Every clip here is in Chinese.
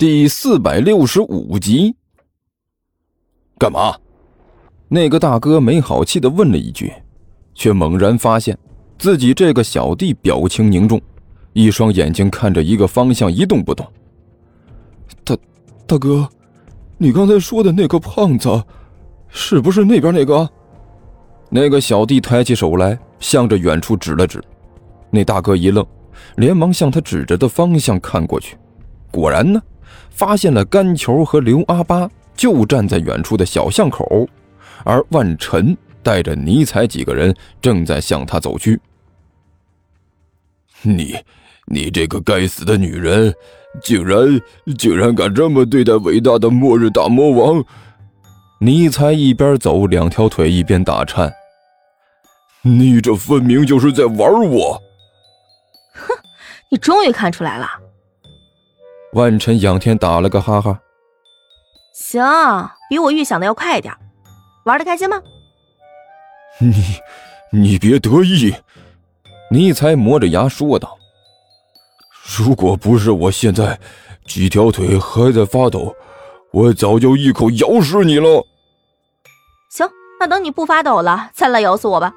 第四百六十五集。干嘛？那个大哥没好气的问了一句，却猛然发现自己这个小弟表情凝重，一双眼睛看着一个方向一动不动。大，大哥，你刚才说的那个胖子，是不是那边那个？那个小弟抬起手来，向着远处指了指。那大哥一愣，连忙向他指着的方向看过去。果然呢，发现了甘球和刘阿八就站在远处的小巷口，而万晨带着尼采几个人正在向他走去。你，你这个该死的女人，竟然竟然敢这么对待伟大的末日大魔王！尼采一边走，两条腿一边打颤。你这分明就是在玩我！哼，你终于看出来了。万晨仰天打了个哈哈。行，比我预想的要快一点。玩的开心吗？你，你别得意。尼才磨着牙说道：“如果不是我现在几条腿还在发抖，我早就一口咬死你了。”行，那等你不发抖了，再来咬死我吧。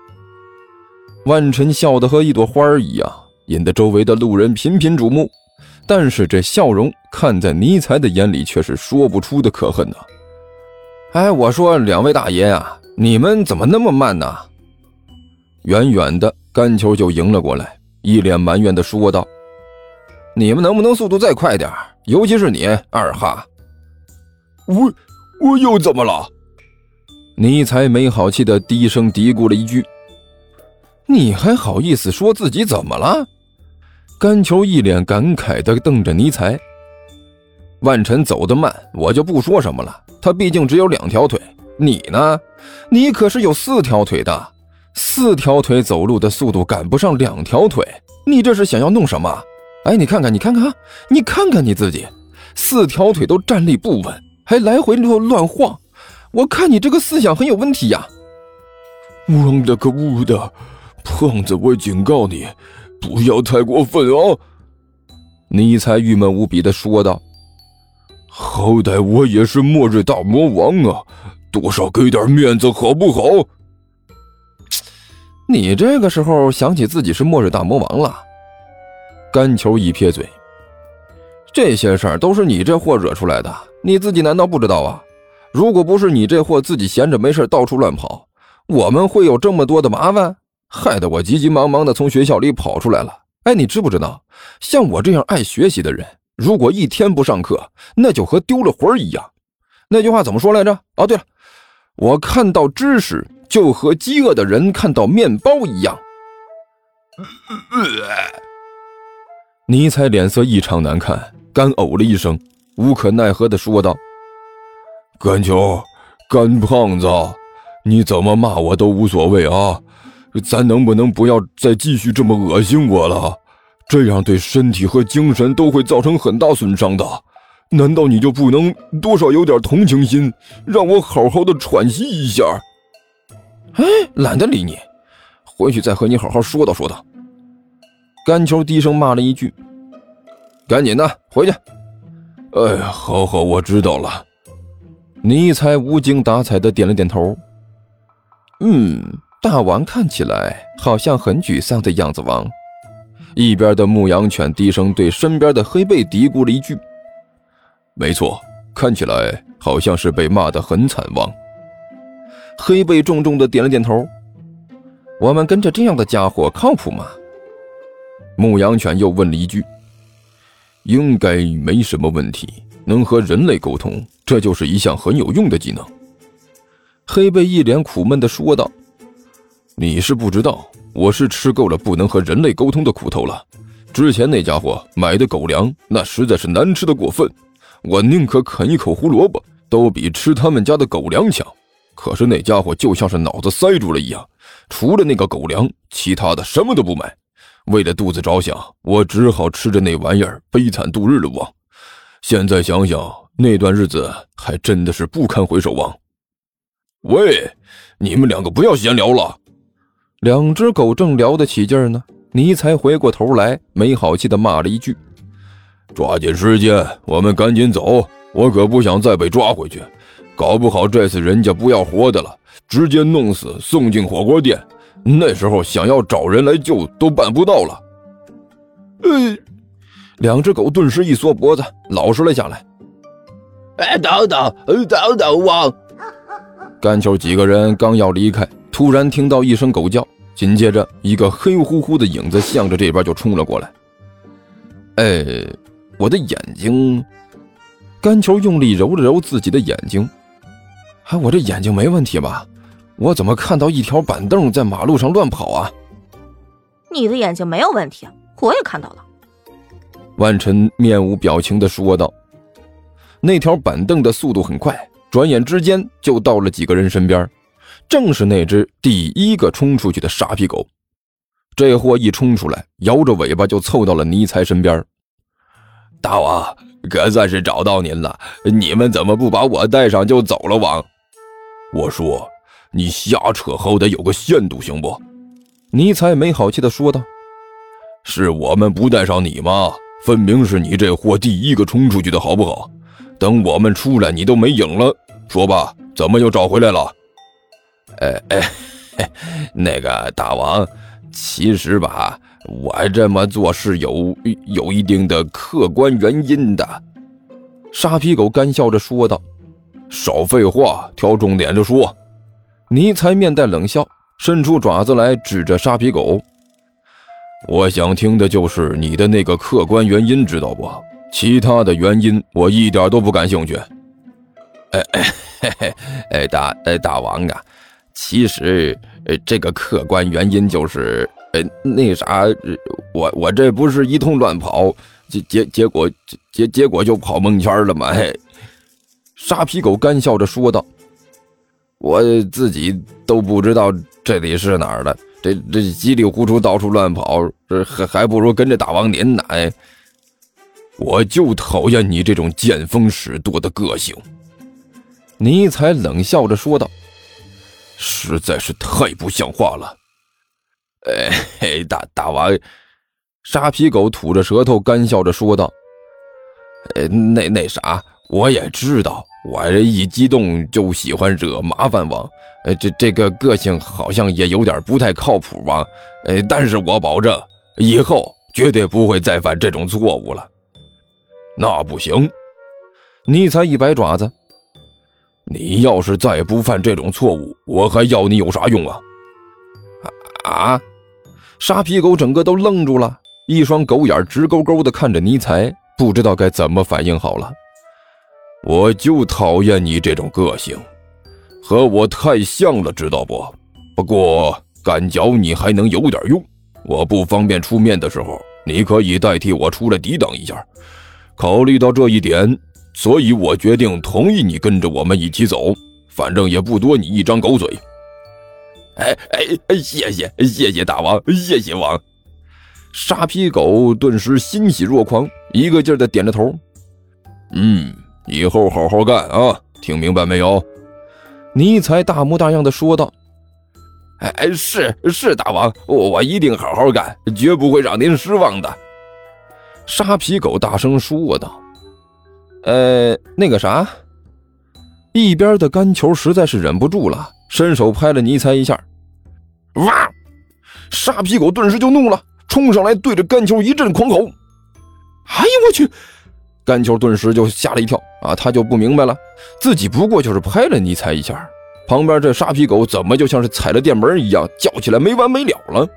万晨笑得和一朵花儿一样，引得周围的路人频频瞩目。但是这笑容看在尼才的眼里却是说不出的可恨呐！哎，我说两位大爷啊，你们怎么那么慢呢？远远的甘球就迎了过来，一脸埋怨的说道：“你们能不能速度再快点？尤其是你二哈。”我我又怎么了？尼才没好气的低声嘀咕了一句。你还好意思说自己怎么了？甘球一脸感慨的瞪着尼才。万晨走得慢，我就不说什么了。他毕竟只有两条腿，你呢？你可是有四条腿的，四条腿走路的速度赶不上两条腿，你这是想要弄什么？哎，你看看，你看看，你看看你自己，四条腿都站立不稳，还来回乱乱晃，我看你这个思想很有问题呀！汪的个呜的！胖子，我警告你，不要太过分啊！尼才郁闷无比的说道：“好歹我也是末日大魔王啊，多少给点面子好不好？” 你这个时候想起自己是末日大魔王了？干球一撇嘴：“这些事儿都是你这货惹出来的，你自己难道不知道啊？如果不是你这货自己闲着没事到处乱跑，我们会有这么多的麻烦？”害得我急急忙忙的从学校里跑出来了。哎，你知不知道，像我这样爱学习的人，如果一天不上课，那就和丢了魂一样。那句话怎么说来着？哦，对了，我看到知识，就和饥饿的人看到面包一样。尼采脸色异常难看，干呕了一声，无可奈何的说道：“甘球，干胖子，你怎么骂我都无所谓啊。”咱能不能不要再继续这么恶心我了？这样对身体和精神都会造成很大损伤的。难道你就不能多少有点同情心，让我好好的喘息一下？哎，懒得理你，回去再和你好好说道说道。甘球低声骂了一句：“赶紧的，回去。”哎，好好，我知道了。尼采无精打采的点了点头。嗯。大王看起来好像很沮丧的样子。王一边的牧羊犬低声对身边的黑贝嘀咕了一句：“没错，看起来好像是被骂得很惨。”王黑贝重重的点了点头。我们跟着这样的家伙靠谱吗？牧羊犬又问了一句：“应该没什么问题，能和人类沟通，这就是一项很有用的技能。”黑贝一脸苦闷的说道。你是不知道，我是吃够了不能和人类沟通的苦头了。之前那家伙买的狗粮，那实在是难吃的过分，我宁可啃一口胡萝卜，都比吃他们家的狗粮强。可是那家伙就像是脑子塞住了一样，除了那个狗粮，其他的什么都不买。为了肚子着想，我只好吃着那玩意儿悲惨度日了。我，现在想想，那段日子还真的是不堪回首。啊，喂，你们两个不要闲聊了。两只狗正聊得起劲呢，尼才回过头来，没好气的骂了一句：“抓紧时间，我们赶紧走，我可不想再被抓回去。搞不好这次人家不要活的了，直接弄死送进火锅店，那时候想要找人来救都办不到了。呃，两只狗顿时一缩脖子，老实了下来。哎，等等，等等我！干球几个人刚要离开，突然听到一声狗叫，紧接着一个黑乎乎的影子向着这边就冲了过来。哎，我的眼睛！甘球用力揉了揉自己的眼睛。哎，我这眼睛没问题吧？我怎么看到一条板凳在马路上乱跑啊？你的眼睛没有问题，我也看到了。万晨面无表情的说道。那条板凳的速度很快，转眼之间就到了几个人身边，正是那只第一个冲出去的傻皮狗。这货一冲出来，摇着尾巴就凑到了尼才身边。大王，可算是找到您了，你们怎么不把我带上就走了？王，我说，你瞎扯好歹有个限度行不？尼才没好气的说道：“是我们不带上你吗？分明是你这货第一个冲出去的，好不好？”等我们出来，你都没影了。说吧，怎么又找回来了？哎哎，那个大王，其实吧，我这么做是有有一定的客观原因的。沙皮狗干笑着说道：“少废话，挑重点的说。”尼才面带冷笑，伸出爪子来指着沙皮狗：“我想听的就是你的那个客观原因，知道不？”其他的原因我一点都不感兴趣。哎哎哎，大哎大王啊，其实呃这个客观原因就是，呃那啥，我我这不是一通乱跑，结结结果结结果就跑蒙圈了吗？沙皮狗干笑着说道：“我自己都不知道这里是哪儿的，这这稀里糊涂到处乱跑，这还还不如跟着大王您呢。”哎。我就讨厌你这种见风使舵的个性。”尼采冷笑着说道，“实在是太不像话了。”哎，大大王，沙皮狗吐着舌头，干笑着说道：“呃，那那啥，我也知道，我这一激动就喜欢惹麻烦王。呃，这这个个性好像也有点不太靠谱吧？呃，但是我保证，以后绝对不会再犯这种错误了。”那不行，你才一百爪子，你要是再不犯这种错误，我还要你有啥用啊？啊！沙皮狗整个都愣住了，一双狗眼直勾勾的看着尼才，不知道该怎么反应好了。我就讨厌你这种个性，和我太像了，知道不？不过干嚼你还能有点用，我不方便出面的时候，你可以代替我出来抵挡一下。考虑到这一点，所以我决定同意你跟着我们一起走，反正也不多你一张狗嘴。哎哎，谢谢谢谢大王，谢谢王。沙皮狗顿时欣喜若狂，一个劲儿的点着头。嗯，以后好好干啊，听明白没有？尼才大模大样的说道。哎哎，是是大王，我一定好好干，绝不会让您失望的。沙皮狗大声说道：“呃，那个啥。”一边的干球实在是忍不住了，伸手拍了尼才一下。哇！沙皮狗顿时就怒了，冲上来对着干球一阵狂吼。哎呦我去！干球顿时就吓了一跳啊，他就不明白了，自己不过就是拍了尼才一下，旁边这沙皮狗怎么就像是踩了电门一样叫起来没完没了了？